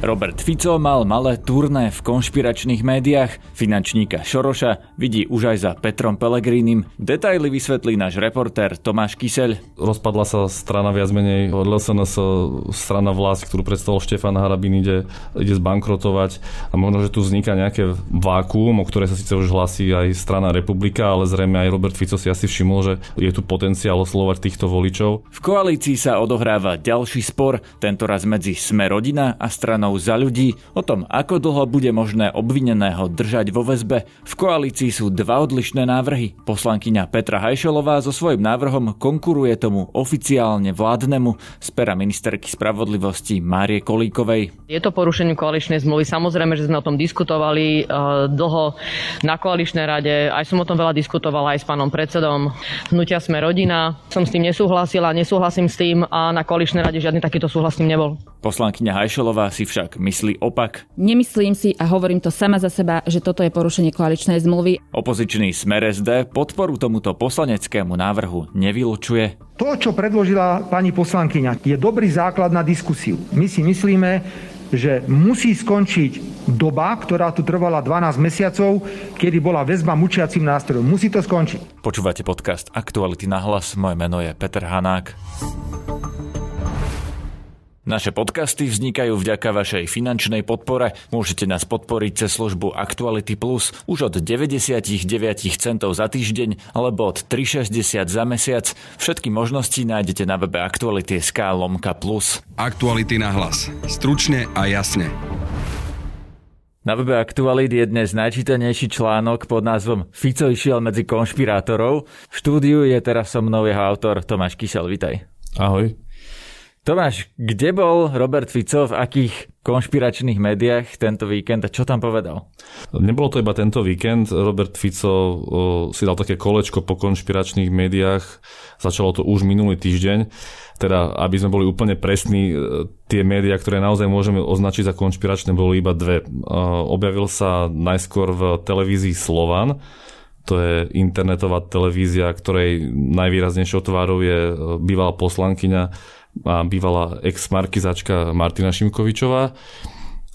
Robert Fico mal malé turné v konšpiračných médiách. Finančníka Šoroša vidí už aj za Petrom Pelegrínim. Detaily vysvetlí náš reportér Tomáš Kyseľ. Rozpadla sa strana viac menej od LSNS, strana vlast, ktorú predstavil Štefan Harabin, ide, ide zbankrotovať a možno, že tu vzniká nejaké vákuum, o ktoré sa síce už hlasí aj strana Republika, ale zrejme aj Robert Fico si asi všimol, že je tu potenciál oslovať týchto voličov. V koalícii sa odohráva ďalší spor, tentoraz medzi Sme rodina a stranou stranou za ľudí o tom, ako dlho bude možné obvineného držať vo väzbe. V koalícii sú dva odlišné návrhy. Poslankyňa Petra Hajšelová so svojím návrhom konkuruje tomu oficiálne vládnemu z pera ministerky spravodlivosti Márie Kolíkovej. Je to porušenie koaličnej zmluvy. Samozrejme, že sme o tom diskutovali uh, dlho na koaličnej rade. Aj som o tom veľa diskutovala aj s pánom predsedom Hnutia Sme rodina. Som s tým nesúhlasila, nesúhlasím s tým a na koaličnej rade žiadny takýto súhlas s tým nebol. Poslankyňa Hajšelová si však myslí opak. Nemyslím si a hovorím to sama za seba, že toto je porušenie koaličnej zmluvy. Opozičný Smer SD podporu tomuto poslaneckému návrhu nevylučuje. To, čo predložila pani poslankyňa, je dobrý základ na diskusiu. My si myslíme, že musí skončiť doba, ktorá tu trvala 12 mesiacov, kedy bola väzba mučiacim nástrojom. Musí to skončiť. Počúvate podcast Aktuality na hlas. Moje meno je Peter Hanák. Naše podcasty vznikajú vďaka vašej finančnej podpore. Môžete nás podporiť cez službu Actuality Plus už od 99 centov za týždeň alebo od 3,60 za mesiac. Všetky možnosti nájdete na webe Actuality.sk lomka plus. Aktuality na hlas. Stručne a jasne. Na webe Aktualit je dnes najčítanejší článok pod názvom Fico išiel medzi konšpirátorov. V štúdiu je teraz so mnou jeho autor Tomáš Kysel, vitaj. Ahoj. Tomáš, kde bol Robert Fico, v akých konšpiračných médiách tento víkend a čo tam povedal? Nebolo to iba tento víkend. Robert Fico o, si dal také kolečko po konšpiračných médiách. Začalo to už minulý týždeň. Teda, aby sme boli úplne presní, e, tie médiá, ktoré naozaj môžeme označiť za konšpiračné, boli iba dve. Objavil sa najskôr v televízii Slovan, to je internetová televízia, ktorej najvýraznejšou tvárou je e, bývalá poslankyňa a bývalá ex-markizačka Martina Šimkovičová.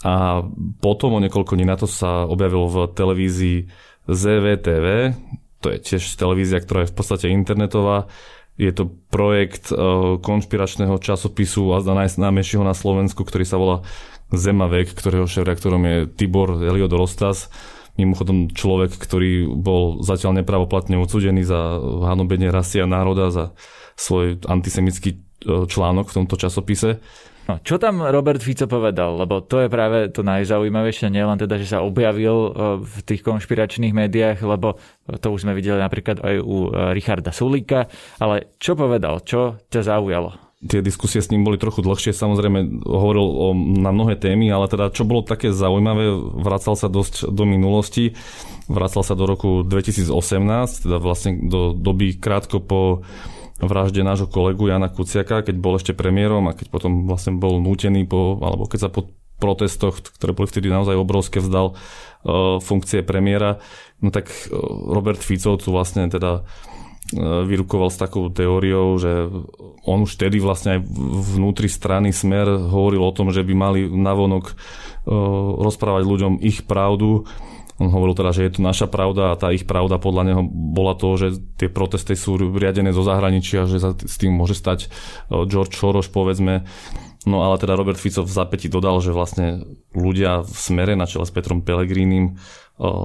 A potom o niekoľko dní na to sa objavil v televízii ZVTV, to je tiež televízia, ktorá je v podstate internetová. Je to projekt e, konšpiračného časopisu a najznámejšieho na Slovensku, ktorý sa volá Zemavek, ktorého šéf-reaktorom je Tibor Eliod Rostas. Mimochodom človek, ktorý bol zatiaľ nepravoplatne odsudený za hanobenie rasy a národa, za svoj antisemický článok v tomto časopise. No, čo tam Robert Fico povedal? Lebo to je práve to najzaujímavejšie, nielen teda, že sa objavil e, v tých konšpiračných médiách, lebo to už sme videli napríklad aj u e, Richarda Sulíka, ale čo povedal? Čo ťa zaujalo? tie diskusie s ním boli trochu dlhšie, samozrejme hovoril o, na mnohé témy, ale teda čo bolo také zaujímavé, vracal sa dosť do minulosti, vracal sa do roku 2018, teda vlastne do doby krátko po vražde nášho kolegu Jana Kuciaka, keď bol ešte premiérom a keď potom vlastne bol nútený po, alebo keď sa po protestoch, ktoré boli vtedy naozaj obrovské, vzdal uh, funkcie premiéra, no tak uh, Robert Fico tu vlastne teda uh, vyrukoval s takou teóriou, že on už vtedy vlastne aj vnútri strany Smer hovoril o tom, že by mali navonok rozprávať ľuďom ich pravdu, on hovoril teda, že je to naša pravda a tá ich pravda podľa neho bola to, že tie protesty sú riadené zo zahraničia, že sa s tým môže stať e, George Soros, povedzme. No ale teda Robert Fico v zapäti dodal, že vlastne ľudia v smere na čele s Petrom Pelegrínim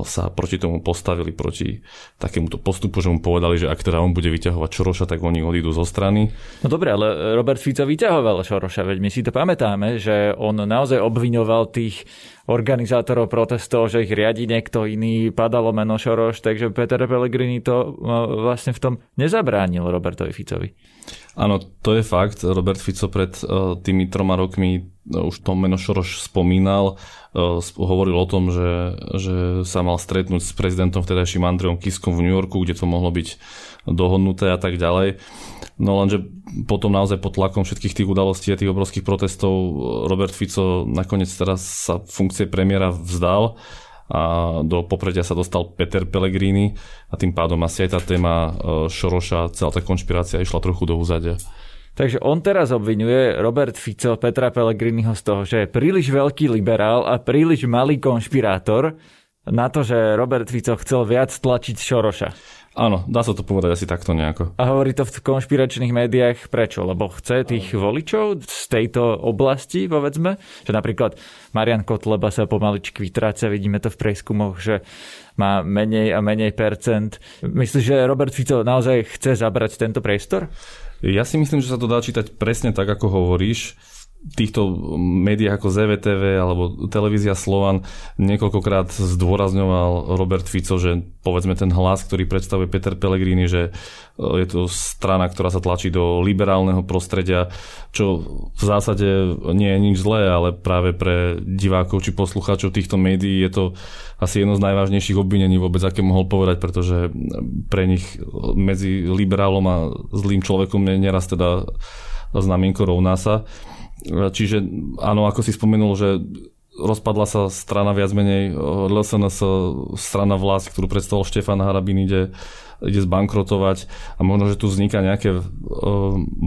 sa proti tomu postavili, proti takémuto postupu, že mu povedali, že ak teda on bude vyťahovať Čoroša, tak oni odídu zo strany. No dobre, ale Robert Fico vyťahoval Čoroša, veď my si to pamätáme, že on naozaj obviňoval tých organizátorov protestov, že ich riadi niekto iný, padalo meno Šoroš, takže Peter Pellegrini to vlastne v tom nezabránil Robertovi Ficovi. Áno, to je fakt. Robert Fico pred tými troma rokmi už to meno Šoroš spomínal, hovoril o tom, že, že sa mal stretnúť s prezidentom vtedajším Andreom Kiskom v New Yorku, kde to mohlo byť dohodnuté a tak ďalej. No lenže potom naozaj pod tlakom všetkých tých udalostí a tých obrovských protestov Robert Fico nakoniec teraz sa funkcie premiéra vzdal a do popredia sa dostal Peter Pellegrini a tým pádom asi aj tá téma Šoroša, celá tá konšpirácia išla trochu do úzadia. Takže on teraz obvinuje Robert Fico Petra Pellegriniho z toho, že je príliš veľký liberál a príliš malý konšpirátor na to, že Robert Fico chcel viac tlačiť Šoroša. Áno, dá sa to povedať asi takto nejako. A hovorí to v konšpiračných médiách prečo? Lebo chce tých voličov z tejto oblasti, povedzme, že napríklad Marian Kotleba sa pomaličky vytráca, vidíme to v prieskumoch, že má menej a menej percent. Myslíš, že Robert Fico naozaj chce zabrať tento priestor? Ja si myslím, že sa to dá čítať presne tak, ako hovoríš týchto médiách ako ZVTV alebo televízia Slovan niekoľkokrát zdôrazňoval Robert Fico, že povedzme ten hlas, ktorý predstavuje Peter Pellegrini, že e, je to strana, ktorá sa tlačí do liberálneho prostredia, čo v zásade nie je nič zlé, ale práve pre divákov či poslucháčov týchto médií je to asi jedno z najvážnejších obvinení vôbec, aké mohol povedať, pretože pre nich medzi liberálom a zlým človekom je neraz teda znamienko rovná sa. Čiže áno, ako si spomenul, že rozpadla sa strana viac menej LSNS, strana vlast, ktorú predstavoval Štefan Harabin, ide, ide zbankrotovať a možno, že tu vzniká nejaké uh,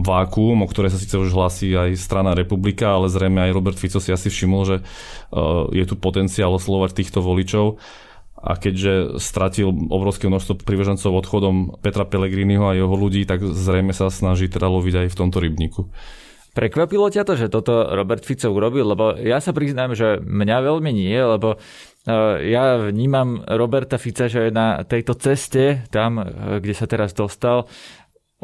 vákuum, o ktoré sa síce už hlasí aj strana Republika, ale zrejme aj Robert Fico si asi všimol, že uh, je tu potenciál oslovať týchto voličov a keďže stratil obrovské množstvo privežencov odchodom Petra Pellegriniho a jeho ľudí, tak zrejme sa snaží teda loviť aj v tomto rybníku. Prekvapilo ťa to, že toto Robert Fico urobil? Lebo ja sa priznám, že mňa veľmi nie, lebo e, ja vnímam Roberta Fica, že je na tejto ceste, tam, e, kde sa teraz dostal,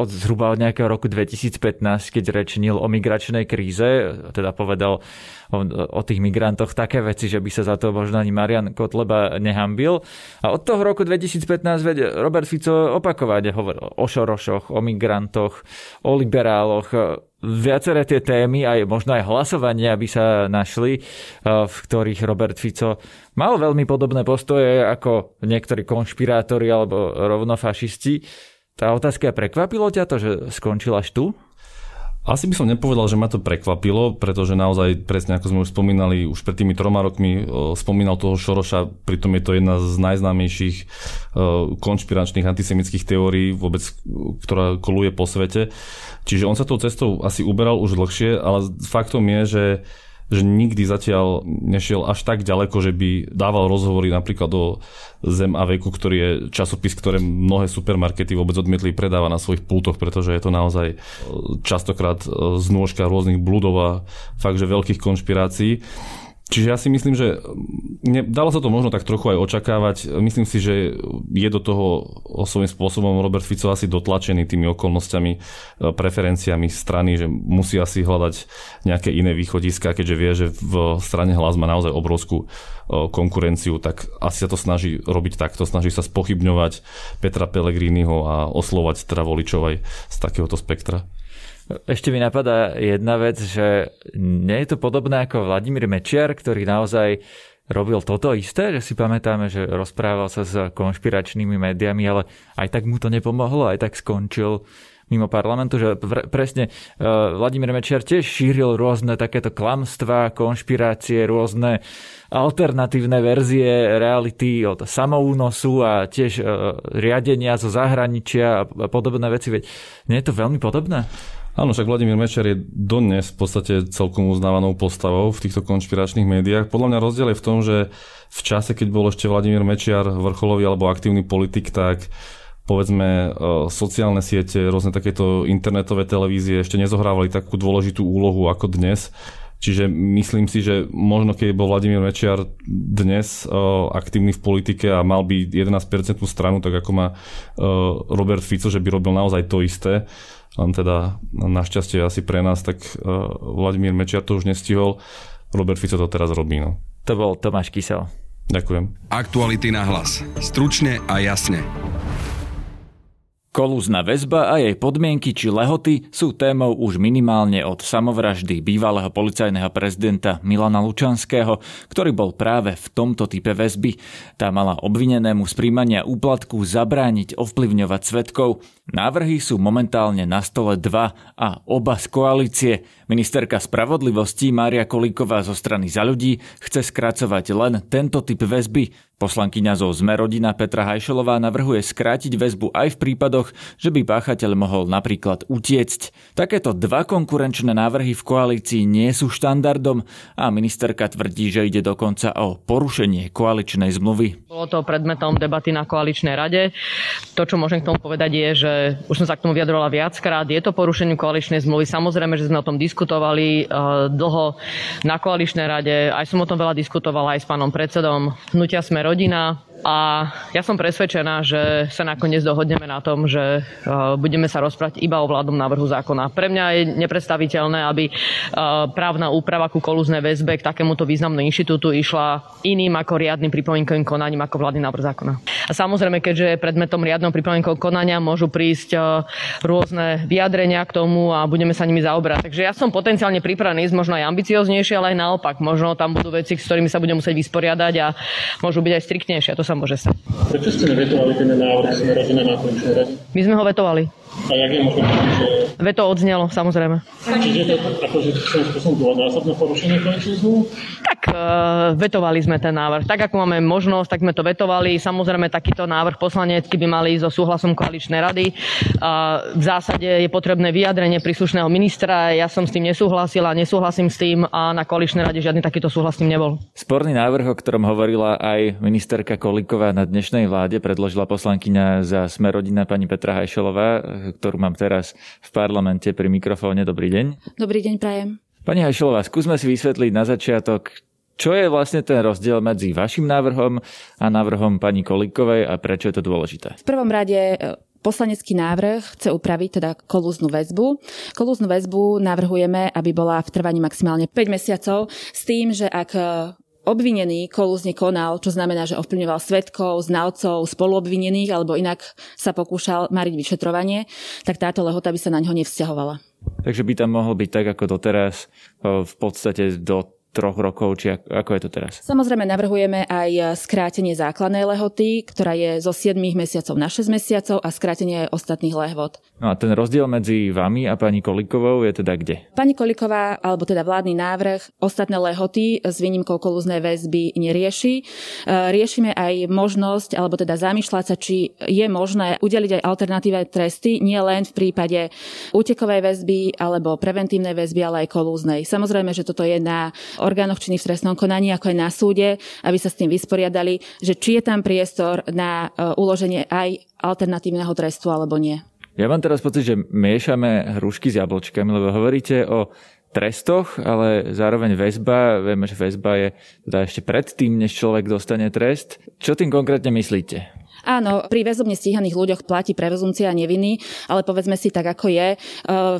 od zhruba od nejakého roku 2015, keď rečnil o migračnej kríze, teda povedal o, o tých migrantoch také veci, že by sa za to možno ani Marian Kotleba nehambil. A od toho roku 2015 veď Robert Fico opakovane hovoril o Šorošoch, o migrantoch, o liberáloch, viaceré tie témy, aj možno aj hlasovanie, aby sa našli, v ktorých Robert Fico mal veľmi podobné postoje ako niektorí konšpirátori alebo rovno fašisti. Tá otázka, prekvapilo ťa to, že skončil až tu? Asi by som nepovedal, že ma to prekvapilo, pretože naozaj presne ako sme už spomínali, už pred tými troma rokmi spomínal toho Šoroša, pritom je to jedna z najznámejších konšpiračných antisemických teórií vôbec, ktorá koluje po svete. Čiže on sa tou cestou asi uberal už dlhšie, ale faktom je, že že nikdy zatiaľ nešiel až tak ďaleko, že by dával rozhovory napríklad do Zem a veku, ktorý je časopis, ktoré mnohé supermarkety vôbec odmietli predáva na svojich pultoch, pretože je to naozaj e, častokrát e, znôžka rôznych bludov a fakt, že veľkých konšpirácií. Čiže ja si myslím, že ne, dalo sa to možno tak trochu aj očakávať. Myslím si, že je do toho svojím spôsobom Robert Fico asi dotlačený tými okolnostiami, e, preferenciami strany, že musí asi hľadať nejaké iné východiska, keďže vie, že v strane hlas má naozaj obrovskú e, konkurenciu, tak asi sa to snaží robiť takto, snaží sa spochybňovať Petra Pellegriniho a oslovať teda voličov z takéhoto spektra. Ešte mi napadá jedna vec, že nie je to podobné ako Vladimír Mečiar, ktorý naozaj robil toto isté, že si pamätáme, že rozprával sa s konšpiračnými médiami, ale aj tak mu to nepomohlo, aj tak skončil mimo parlamentu, že pre, presne uh, Vladimír Mečiar tiež šíril rôzne takéto klamstvá, konšpirácie, rôzne alternatívne verzie reality od samoúnosu a tiež uh, riadenia zo zahraničia a podobné veci. Veď nie je to veľmi podobné? Áno, však Vladimír Mečer je dodnes v podstate celkom uznávanou postavou v týchto konšpiračných médiách. Podľa mňa rozdiel je v tom, že v čase, keď bol ešte Vladimír Mečiar vrcholový alebo aktívny politik, tak povedzme e, sociálne siete, rôzne takéto internetové televízie ešte nezohrávali takú dôležitú úlohu ako dnes. Čiže myslím si, že možno keď bol Vladimír Mečiar dnes uh, aktívny v politike a mal by 11% stranu, tak ako má uh, Robert Fico, že by robil naozaj to isté, len teda našťastie asi pre nás, tak uh, Vladimír Mečiar to už nestihol. Robert Fico to teraz robí. No. To bol Tomáš Kysel. Ďakujem. Aktuality na hlas. Stručne a jasne. Kolúzna väzba a jej podmienky či lehoty sú témou už minimálne od samovraždy bývalého policajného prezidenta Milana Lučanského, ktorý bol práve v tomto type väzby. Tá mala obvinenému z príjmania úplatku zabrániť ovplyvňovať svetkov. Návrhy sú momentálne na stole dva a oba z koalície. Ministerka spravodlivosti Mária Kolíková zo strany za ľudí chce skracovať len tento typ väzby, Poslankyňa zo Zmerodina Petra Hajšelová navrhuje skrátiť väzbu aj v prípadoch, že by páchateľ mohol napríklad utiecť. Takéto dva konkurenčné návrhy v koalícii nie sú štandardom a ministerka tvrdí, že ide dokonca o porušenie koaličnej zmluvy. Bolo to predmetom debaty na koaličnej rade. To, čo môžem k tomu povedať, je, že už som sa k tomu vyjadrovala viackrát. Je to porušenie koaličnej zmluvy. Samozrejme, že sme o tom diskutovali uh, dlho na koaličnej rade. Aj som o tom veľa diskutovala aj s pánom predsedom hnutia Sme rodina. A ja som presvedčená, že sa nakoniec dohodneme na tom, že uh, budeme sa rozprávať iba o vládnom návrhu zákona. Pre mňa je nepredstaviteľné, aby uh, právna úprava ku kolúznej väzbe k takémuto významnému inštitútu išla iným ako riadnym pripomienkovým konaním ako vládny návrh zákona. A samozrejme, keďže predmetom riadneho pripomienkového konania, môžu prísť uh, rôzne vyjadrenia k tomu a budeme sa nimi zaoberať. Takže ja som potenciálne pripravený ísť možno aj ambicioznejšie, ale aj naopak. Možno tam budú veci, s ktorými sa budeme musieť vysporiadať a môžu byť aj striktnejšie. To sa môže stať. Prečo ste nevetovali ten návrh sme na končnej rade? My sme ho vetovali. A jak je možno, že... Veto odznelo, samozrejme. Čiže to akože svojím spôsobom bolo násobné porušenie zmluvy? Tak uh, vetovali sme ten návrh. Tak ako máme možnosť, tak sme to vetovali. Samozrejme, takýto návrh poslanecký by mali so súhlasom koaličnej rady. Uh, v zásade je potrebné vyjadrenie príslušného ministra. Ja som s tým nesúhlasila, nesúhlasím s tým a na koaličnej rade žiadny takýto súhlas s tým nebol. Sporný návrh, o ktorom hovorila aj ministerka Kolíková na dnešnej vláde, predložila poslankyňa za Smerodina pani Petra Hajšelová ktorú mám teraz v parlamente pri mikrofóne. Dobrý deň. Dobrý deň, prajem. Pani Hajšelová, skúsme si vysvetliť na začiatok, čo je vlastne ten rozdiel medzi vašim návrhom a návrhom pani Kolíkovej a prečo je to dôležité? V prvom rade e, Poslanecký návrh chce upraviť teda kolúznu väzbu. Kolúznu väzbu navrhujeme, aby bola v trvaní maximálne 5 mesiacov s tým, že ak e, obvinený kolúzne konal, čo znamená, že ovplyvňoval svetkov, znalcov, spoluobvinených alebo inak sa pokúšal mariť vyšetrovanie, tak táto lehota by sa na ňo nevzťahovala. Takže by tam mohol byť tak ako doteraz v podstate do troch rokov, či ako je to teraz? Samozrejme navrhujeme aj skrátenie základnej lehoty, ktorá je zo 7 mesiacov na 6 mesiacov a skrátenie aj ostatných lehot. No a ten rozdiel medzi vami a pani Kolikovou je teda kde? Pani Koliková, alebo teda vládny návrh, ostatné lehoty s výnimkou kolúznej väzby nerieši. E, riešime aj možnosť, alebo teda zamýšľať sa, či je možné udeliť aj alternatívne tresty, nie len v prípade útekovej väzby alebo preventívnej väzby, ale aj kolúznej. Samozrejme, že toto je na orgánoch činných v trestnom konaní, ako aj na súde, aby sa s tým vysporiadali, že či je tam priestor na e, uloženie aj alternatívneho trestu alebo nie. Ja mám teraz pocit, že miešame hrušky s jablčkami, lebo hovoríte o trestoch, ale zároveň väzba, vieme, že väzba je teda ešte predtým, než človek dostane trest. Čo tým konkrétne myslíte? Áno, pri väzobne stíhaných ľuďoch platí prezumcia neviny, ale povedzme si tak, ako je. E,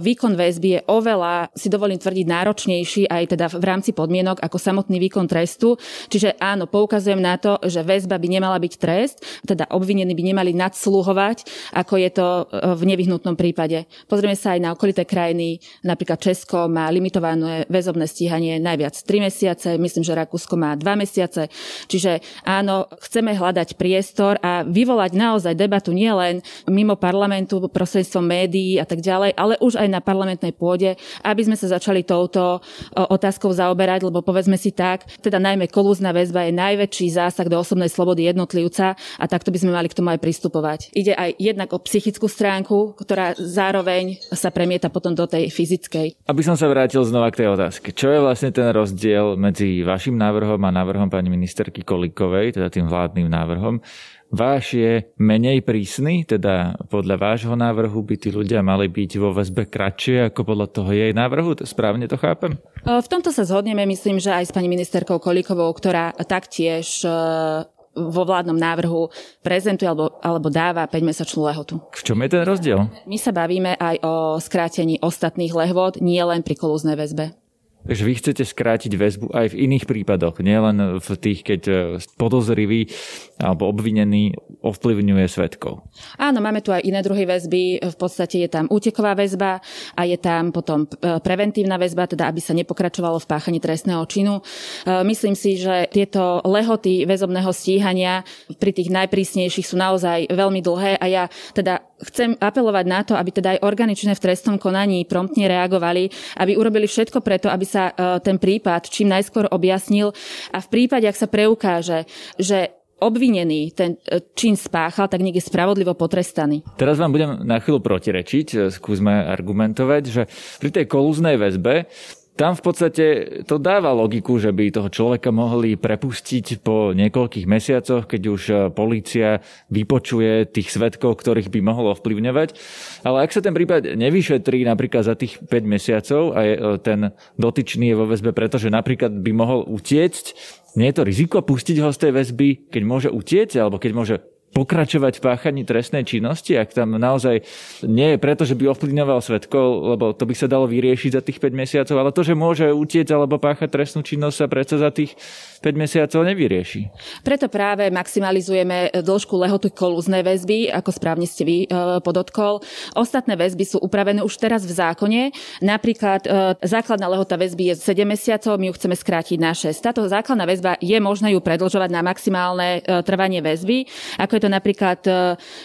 výkon väzby je oveľa, si dovolím tvrdiť, náročnejší aj teda v rámci podmienok ako samotný výkon trestu. Čiže áno, poukazujem na to, že väzba by nemala byť trest, teda obvinení by nemali nadsluhovať, ako je to e, v nevyhnutnom prípade. Pozrieme sa aj na okolité krajiny, napríklad Česko má limitované väzobné stíhanie najviac 3 mesiace, myslím, že Rakúsko má 2 mesiace. Čiže áno, chceme hľadať priestor a vyvolať naozaj debatu nielen mimo parlamentu, prostredstvom médií a tak ďalej, ale už aj na parlamentnej pôde, aby sme sa začali touto otázkou zaoberať, lebo povedzme si tak, teda najmä kolúzna väzba je najväčší zásah do osobnej slobody jednotlivca a takto by sme mali k tomu aj pristupovať. Ide aj jednak o psychickú stránku, ktorá zároveň sa premieta potom do tej fyzickej. Aby som sa vrátil znova k tej otázke. Čo je vlastne ten rozdiel medzi vašim návrhom a návrhom pani ministerky Kolikovej, teda tým vládnym návrhom? Váš je menej prísny, teda podľa vášho návrhu by tí ľudia mali byť vo väzbe kratšie ako podľa toho jej návrhu? Správne to chápem? V tomto sa zhodneme, myslím, že aj s pani ministerkou Kolíkovou, ktorá taktiež e, vo vládnom návrhu prezentuje alebo, alebo dáva 5-mesačnú lehotu. V čom je ten rozdiel? My sa bavíme aj o skrátení ostatných lehvod, nie len pri kolúznej väzbe. Takže vy chcete skrátiť väzbu aj v iných prípadoch, nielen v tých, keď e, podozrivý alebo obvinený ovplyvňuje svetkov. Áno, máme tu aj iné druhy väzby. V podstate je tam úteková väzba a je tam potom e, preventívna väzba, teda aby sa nepokračovalo v páchaní trestného činu. E, myslím si, že tieto lehoty väzobného stíhania pri tých najprísnejších sú naozaj veľmi dlhé a ja teda chcem apelovať na to, aby teda aj organičné v trestnom konaní promptne reagovali, aby urobili všetko preto, aby sa e, ten prípad čím najskôr objasnil a v prípade, ak sa preukáže, že obvinený ten e, čin spáchal, tak je spravodlivo potrestaný. Teraz vám budem na chvíľu protirečiť, e, skúsme argumentovať, že pri tej kolúznej väzbe tam v podstate to dáva logiku, že by toho človeka mohli prepustiť po niekoľkých mesiacoch, keď už e, polícia vypočuje tých svetkov, ktorých by mohlo ovplyvňovať. Ale ak sa ten prípad nevyšetrí napríklad za tých 5 mesiacov a ten dotyčný je vo väzbe, pretože napríklad by mohol utiecť, nie je to riziko pustiť ho z tej väzby, keď môže utiecť, alebo keď môže pokračovať v páchaní trestnej činnosti, ak tam naozaj nie je preto, že by ovplyvňoval svetkov, lebo to by sa dalo vyriešiť za tých 5 mesiacov, ale to, že môže utiecť alebo páchať trestnú činnosť sa predsa za tých 5 mesiacov nevyrieši. Preto práve maximalizujeme dĺžku lehoty kolúznej väzby, ako správne ste vy e, podotkol. Ostatné väzby sú upravené už teraz v zákone. Napríklad e, základná lehota väzby je 7 mesiacov, my ju chceme skrátiť na 6. Táto základná väzba je možné ju predlžovať na maximálne e, trvanie väzby, ako to napríklad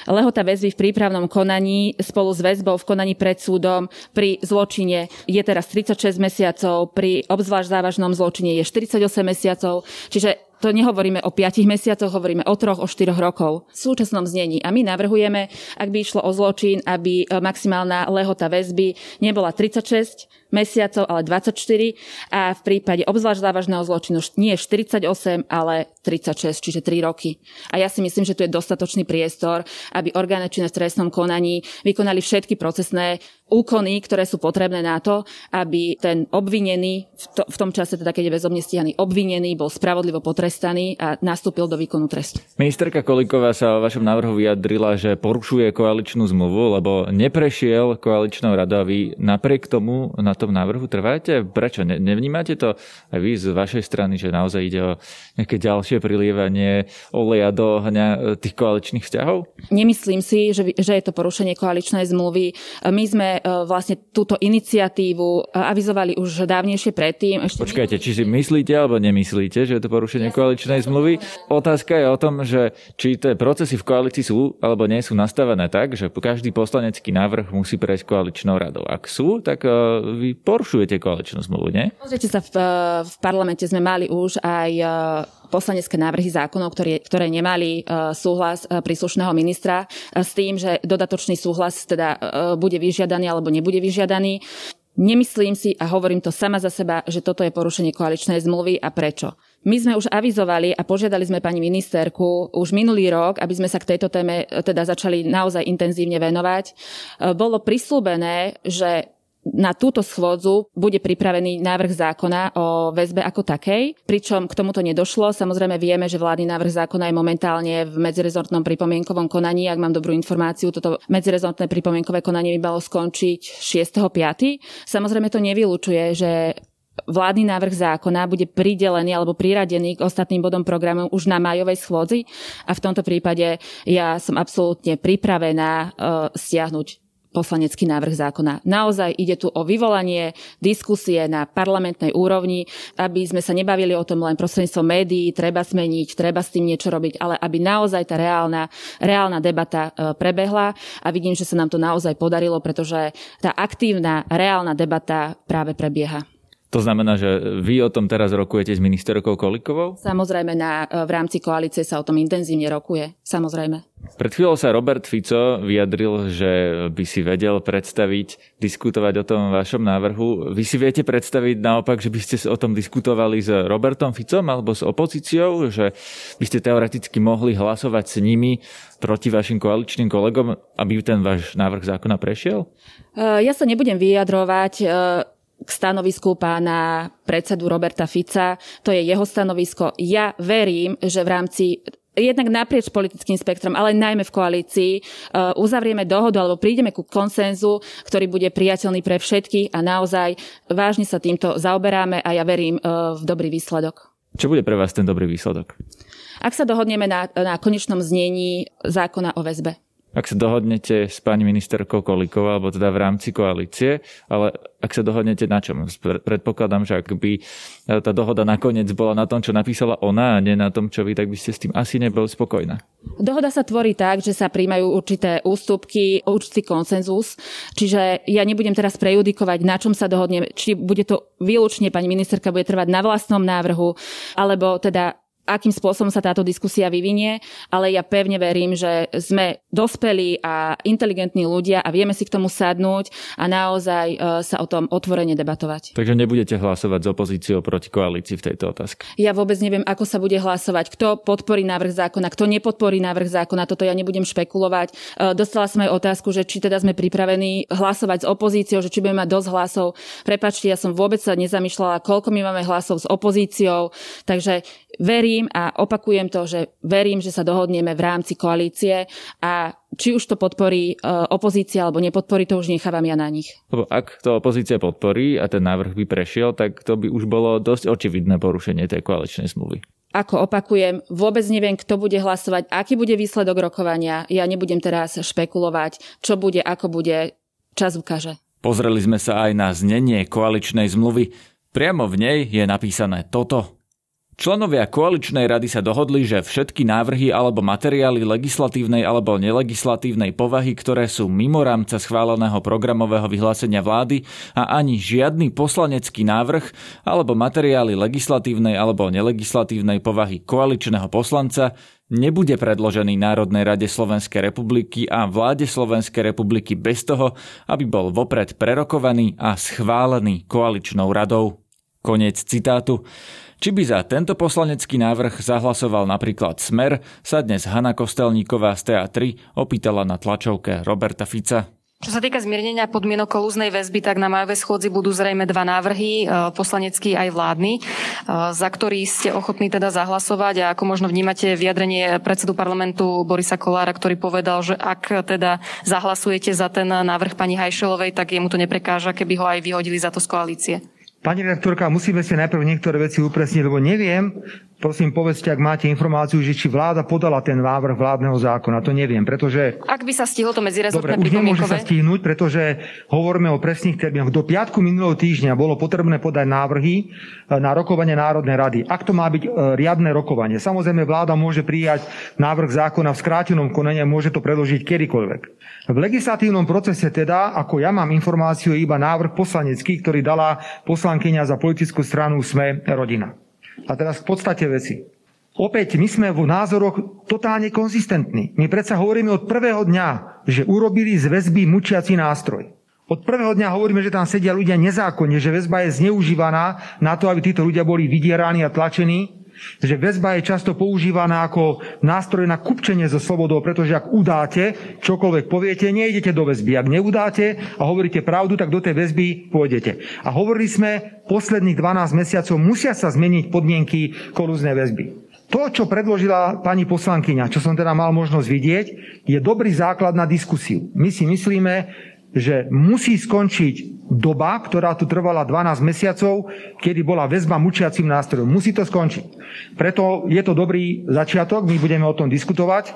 lehota väzby v prípravnom konaní spolu s väzbou v konaní pred súdom pri zločine je teraz 36 mesiacov, pri obzvlášť závažnom zločine je 48 mesiacov, Čiže to nehovoríme o 5 mesiacoch, hovoríme o troch, o 4 rokov v súčasnom znení. A my navrhujeme, ak by išlo o zločin, aby maximálna lehota väzby nebola 36 mesiacov, ale 24 a v prípade obzvlášť závažného zločinu nie 48, ale 36, čiže 3 roky. A ja si myslím, že tu je dostatočný priestor, aby orgány činné v trestnom konaní vykonali všetky procesné úkony, ktoré sú potrebné na to, aby ten obvinený, v, to, v tom čase teda, keď je väzobne stíhaný obvinený, bol spravodlivo potrestaný a nastúpil do výkonu trestu. Ministerka Koliková sa o vašom návrhu vyjadrila, že porušuje koaličnú zmluvu, lebo neprešiel koaličnou radou a vy napriek tomu na tom návrhu trváte? Prečo? Ne, nevnímate to aj vy z vašej strany, že naozaj ide o nejaké ďalšie prilievanie oleja do ohňa e, tých koaličných vzťahov? Nemyslím si, že, že je to porušenie koaličnej zmluvy. My sme E, vlastne túto iniciatívu e, avizovali už dávnejšie predtým. Ešte Počkajte, či si myslíte alebo nemyslíte, že je to porušenie koaličnej zmluvy? Otázka je o tom, že či tie procesy v koalícii sú alebo nie sú nastavené tak, že každý poslanecký návrh musí prejsť koaličnou radou. Ak sú, tak e, vy porušujete koaličnú zmluvu, nie? Pozrite sa, v, v parlamente sme mali už aj poslanecké návrhy zákonov, ktoré, ktoré nemali uh, súhlas uh, príslušného ministra uh, s tým, že dodatočný súhlas teda bude vyžiadaný alebo nebude vyžiadaný. Nemyslím si a hovorím to sama za seba, že toto je porušenie koaličnej zmluvy a prečo. My sme už avizovali a požiadali sme pani ministerku už minulý rok, aby sme sa k tejto téme teda začali naozaj intenzívne venovať. Bolo prislúbené, že na túto schôdzu bude pripravený návrh zákona o väzbe ako takej, pričom k tomuto nedošlo. Samozrejme vieme, že vládny návrh zákona je momentálne v medzirezortnom pripomienkovom konaní. Ak mám dobrú informáciu, toto medzirezortné pripomienkové konanie by malo skončiť 6.5. Samozrejme to nevylučuje, že vládny návrh zákona bude pridelený alebo priradený k ostatným bodom programu už na majovej schôdzi a v tomto prípade ja som absolútne pripravená uh, stiahnuť poslanecký návrh zákona. Naozaj ide tu o vyvolanie diskusie na parlamentnej úrovni, aby sme sa nebavili o tom len prostredníctvom médií, treba zmeniť, treba s tým niečo robiť, ale aby naozaj tá reálna, reálna debata e, prebehla a vidím, že sa nám to naozaj podarilo, pretože tá aktívna, reálna debata práve prebieha. To znamená, že vy o tom teraz rokujete s ministerkou Kolikovou? Samozrejme, na, v rámci koalície sa o tom intenzívne rokuje. Samozrejme. Pred chvíľou sa Robert Fico vyjadril, že by si vedel predstaviť, diskutovať o tom vašom návrhu. Vy si viete predstaviť naopak, že by ste o tom diskutovali s Robertom Ficom alebo s opozíciou, že by ste teoreticky mohli hlasovať s nimi proti vašim koaličným kolegom, aby ten váš návrh zákona prešiel? Ja sa nebudem vyjadrovať k stanovisku pána predsedu Roberta Fica. To je jeho stanovisko. Ja verím, že v rámci jednak naprieč politickým spektrom, ale najmä v koalícii, uh, uzavrieme dohodu alebo prídeme ku konsenzu, ktorý bude priateľný pre všetkých a naozaj vážne sa týmto zaoberáme a ja verím uh, v dobrý výsledok. Čo bude pre vás ten dobrý výsledok? Ak sa dohodneme na, na konečnom znení zákona o väzbe ak sa dohodnete s pani ministerkou Kolikovou, alebo teda v rámci koalície, ale ak sa dohodnete na čom? Predpokladám, že ak by e, tá dohoda nakoniec bola na tom, čo napísala ona a nie na tom, čo vy, tak by ste s tým asi nebol spokojná. Dohoda sa tvorí tak, že sa príjmajú určité ústupky, určitý konsenzus, čiže ja nebudem teraz prejudikovať, na čom sa dohodne, či bude to výlučne pani ministerka bude trvať na vlastnom návrhu, alebo teda akým spôsobom sa táto diskusia vyvinie, ale ja pevne verím, že sme dospelí a inteligentní ľudia a vieme si k tomu sadnúť a naozaj e, sa o tom otvorene debatovať. Takže nebudete hlasovať s opozíciou proti koalícii v tejto otázke? Ja vôbec neviem, ako sa bude hlasovať, kto podporí návrh zákona, kto nepodporí návrh zákona, toto ja nebudem špekulovať. E, dostala som aj otázku, že či teda sme pripravení hlasovať s opozíciou, že či budeme mať dosť hlasov. Prepačte, ja som vôbec sa nezamýšľala, koľko my máme hlasov s opozíciou, takže verím a opakujem to, že verím, že sa dohodneme v rámci koalície a či už to podporí e, opozícia alebo nepodporí, to už nechávam ja na nich. Lebo ak to opozícia podporí a ten návrh by prešiel, tak to by už bolo dosť očividné porušenie tej koaličnej zmluvy. Ako opakujem, vôbec neviem, kto bude hlasovať, aký bude výsledok rokovania. Ja nebudem teraz špekulovať, čo bude, ako bude. Čas ukáže. Pozreli sme sa aj na znenie koaličnej zmluvy. Priamo v nej je napísané toto. Členovia koaličnej rady sa dohodli, že všetky návrhy alebo materiály legislatívnej alebo nelegislatívnej povahy, ktoré sú mimo rámca schváleného programového vyhlásenia vlády a ani žiadny poslanecký návrh alebo materiály legislatívnej alebo nelegislatívnej povahy koaličného poslanca nebude predložený Národnej rade Slovenskej republiky a vláde Slovenskej republiky bez toho, aby bol vopred prerokovaný a schválený koaličnou radou. Konec citátu. Či by za tento poslanecký návrh zahlasoval napríklad Smer, sa dnes Hanna Kostelníková z TA3 opýtala na tlačovke Roberta Fica. Čo sa týka zmiernenia podmienok kolúznej väzby, tak na majovej schôdzi budú zrejme dva návrhy, e, poslanecký aj vládny, e, za ktorý ste ochotní teda zahlasovať a ako možno vnímate vyjadrenie predsedu parlamentu Borisa Kolára, ktorý povedal, že ak teda zahlasujete za ten návrh pani Hajšelovej, tak jemu to neprekáža, keby ho aj vyhodili za to z koalície. Pani redaktorka, musíme si najprv niektoré veci upresniť, lebo neviem, prosím povedzte, ak máte informáciu, že či vláda podala ten návrh vládneho zákona. To neviem, pretože... Ak by sa stihlo to medzirezortné Dobre, už nemôže sa stihnúť, pretože hovoríme o presných termínoch. Do piatku minulého týždňa bolo potrebné podať návrhy e, na rokovanie Národnej rady. Ak to má byť e, riadne rokovanie. Samozrejme, vláda môže prijať návrh zákona v skrátenom konaní a môže to predložiť kedykoľvek. V legislatívnom procese teda, ako ja mám informáciu, iba návrh poslanecký, ktorý dala poslanec poslankyňa za politickú stranu Sme rodina. A teraz k podstate veci. Opäť, my sme v názoroch totálne konzistentní. My predsa hovoríme od prvého dňa, že urobili z väzby mučiaci nástroj. Od prvého dňa hovoríme, že tam sedia ľudia nezákonne, že väzba je zneužívaná na to, aby títo ľudia boli vydieraní a tlačení že väzba je často používaná ako nástroj na kupčenie so slobodou, pretože ak udáte, čokoľvek poviete, nejdete do väzby. Ak neudáte a hovoríte pravdu, tak do tej väzby pôjdete. A hovorili sme, posledných 12 mesiacov musia sa zmeniť podmienky kolúznej väzby. To, čo predložila pani poslankyňa, čo som teda mal možnosť vidieť, je dobrý základ na diskusiu. My si myslíme, že musí skončiť doba, ktorá tu trvala 12 mesiacov, kedy bola väzba mučiacim nástrojom. Musí to skončiť. Preto je to dobrý začiatok, my budeme o tom diskutovať.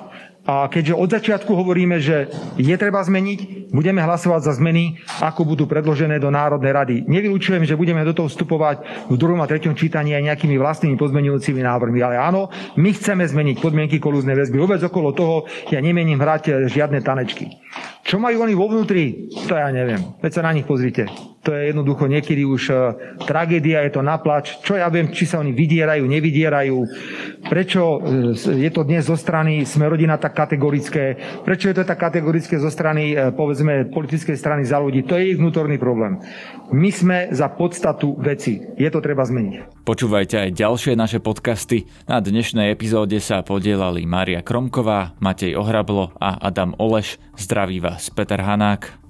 A keďže od začiatku hovoríme, že je treba zmeniť, budeme hlasovať za zmeny, ako budú predložené do Národnej rady. Nevylučujem, že budeme do toho vstupovať v druhom a treťom čítaní aj nejakými vlastnými pozmenujúcimi návrhmi. Ale áno, my chceme zmeniť podmienky kolúznej väzby. Vôbec okolo toho ja nemením hrať žiadne tanečky. Čo majú oni vo vnútri, to ja neviem. Veď sa na nich pozrite. To je jednoducho niekedy už uh, tragédia, je to naplač. Čo ja viem, či sa oni vydierajú, nevydierajú. Prečo uh, je to dnes zo strany Smerodina tak kategorické? Prečo je to tak kategorické zo strany, uh, povedzme, politickej strany za ľudí? To je ich vnútorný problém. My sme za podstatu veci. Je to treba zmeniť. Počúvajte aj ďalšie naše podcasty. Na dnešnej epizóde sa podielali Mária Kromková, Matej Ohrablo a Adam Oleš. Zdraví vás Peter Hanák.